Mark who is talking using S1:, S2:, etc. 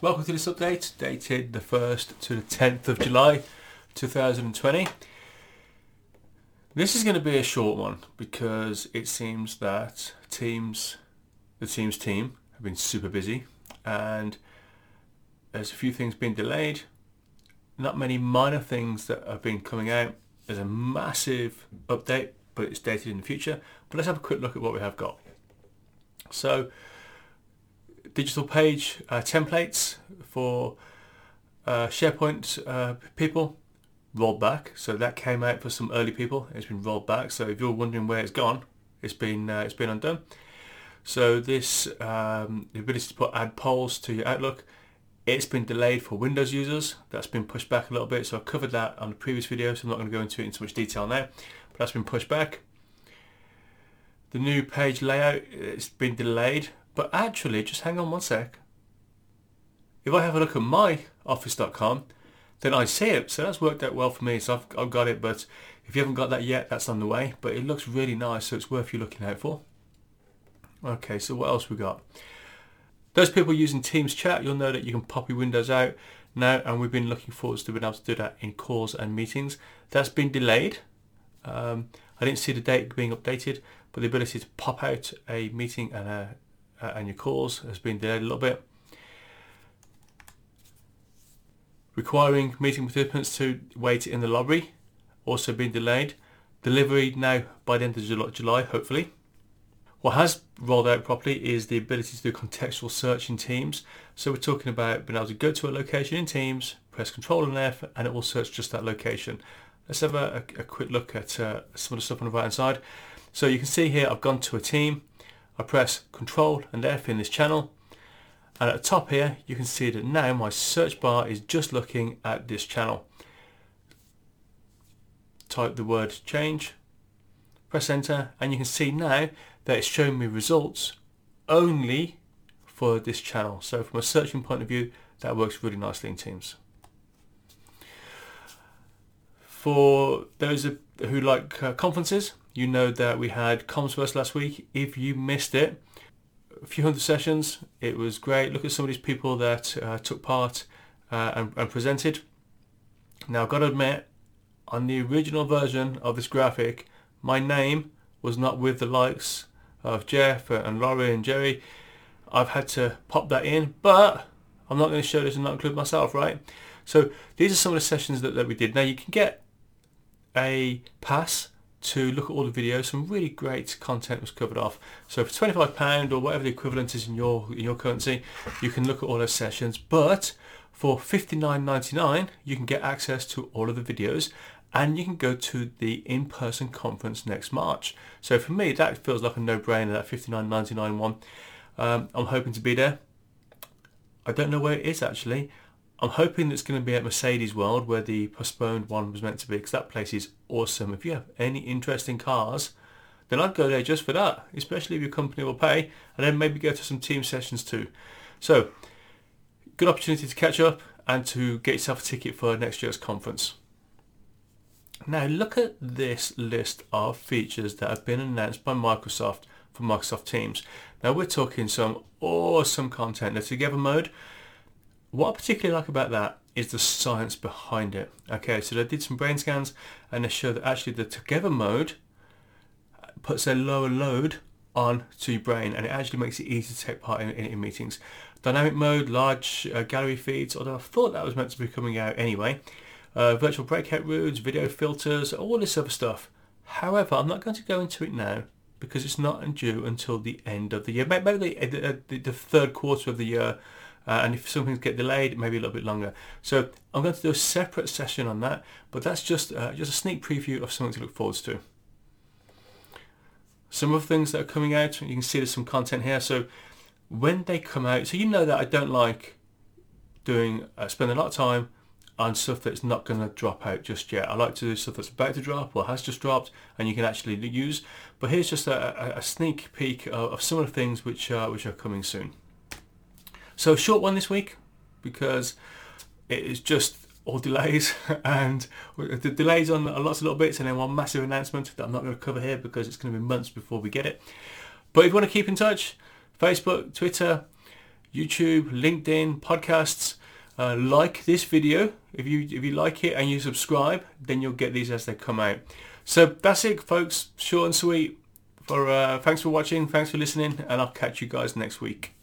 S1: Welcome to this update, dated the 1st to the 10th of July 2020. This is going to be a short one because it seems that teams, the team's team, have been super busy and there's a few things being delayed. Not many minor things that have been coming out. There's a massive update, but it's dated in the future. But let's have a quick look at what we have got. So digital page uh, templates for uh, SharePoint uh, people rolled back. So that came out for some early people. It's been rolled back. So if you're wondering where it's gone, it's been uh, it's been undone. So this um, the ability to put add polls to your Outlook, it's been delayed for Windows users. That's been pushed back a little bit. So I covered that on the previous video. So I'm not going to go into it in too much detail now. But that's been pushed back. The new page layout, it's been delayed but actually, just hang on one sec. If I have a look at my office.com, then I see it. So that's worked out well for me. So I've, I've got it. But if you haven't got that yet, that's on the way. But it looks really nice. So it's worth you looking out for. Okay, so what else we got? Those people using Teams chat, you'll know that you can pop your windows out now. And we've been looking forward to being able to do that in calls and meetings. That's been delayed. Um, I didn't see the date being updated, but the ability to pop out a meeting and a and your calls has been delayed a little bit. Requiring meeting participants to wait in the lobby also been delayed. Delivery now by the end of July, hopefully. What has rolled out properly is the ability to do contextual search in Teams. So we're talking about being able to go to a location in Teams, press Control and F, and it will search just that location. Let's have a, a, a quick look at uh, some of the stuff on the right hand side. So you can see here I've gone to a team. I press Control and F in this channel and at the top here you can see that now my search bar is just looking at this channel. Type the word change, press enter and you can see now that it's showing me results only for this channel. So from a searching point of view that works really nicely in Teams. For those who like uh, conferences, you know that we had Commsverse last week. If you missed it, a few hundred sessions. It was great. Look at some of these people that uh, took part uh, and, and, presented. Now I've got to admit, on the original version of this graphic, my name was not with the likes of Jeff and Laurie and Jerry. I've had to pop that in, but I'm not going to show this and not include myself, right? So these are some of the sessions that, that we did. Now you can get a pass to look at all the videos. Some really great content was covered off. So for £25 or whatever the equivalent is in your in your currency, you can look at all those sessions. But for $59.99, you can get access to all of the videos and you can go to the in-person conference next March. So for me, that feels like a no-brainer, that $59.99 one. Um, I'm hoping to be there. I don't know where it is actually. I'm hoping it's going to be at Mercedes World where the postponed one was meant to be because that place is awesome. If you have any interest in cars, then I'd go there just for that, especially if your company will pay and then maybe go to some team sessions too. So, good opportunity to catch up and to get yourself a ticket for next year's conference. Now look at this list of features that have been announced by Microsoft for Microsoft Teams. Now we're talking some awesome content. The Together mode what I particularly like about that is the science behind it. Okay, so they did some brain scans and they showed that actually the together mode puts a lower load on to your brain and it actually makes it easy to take part in, in, in meetings. Dynamic mode, large uh, gallery feeds, although I thought that was meant to be coming out anyway. Uh, virtual breakout rooms, video filters, all this other stuff. However, I'm not going to go into it now because it's not due until the end of the year, maybe the, the, the third quarter of the year uh, and if some things get delayed, maybe a little bit longer. So I'm going to do a separate session on that, but that's just uh, just a sneak preview of something to look forward to. Some of the things that are coming out, you can see there's some content here. So when they come out, so you know that I don't like doing uh, spend a lot of time on stuff that's not going to drop out just yet. I like to do stuff that's about to drop or has just dropped and you can actually use. But here's just a, a, a sneak peek of, of, some of the things which, uh, which are coming soon. So short one this week because it is just all delays and the delays on lots of little bits and then one massive announcement that I'm not going to cover here because it's going to be months before we get it. But if you want to keep in touch, Facebook, Twitter, YouTube, LinkedIn, podcasts. Uh, like this video if you if you like it and you subscribe, then you'll get these as they come out. So that's it, folks. Short and sweet. For uh, thanks for watching, thanks for listening, and I'll catch you guys next week.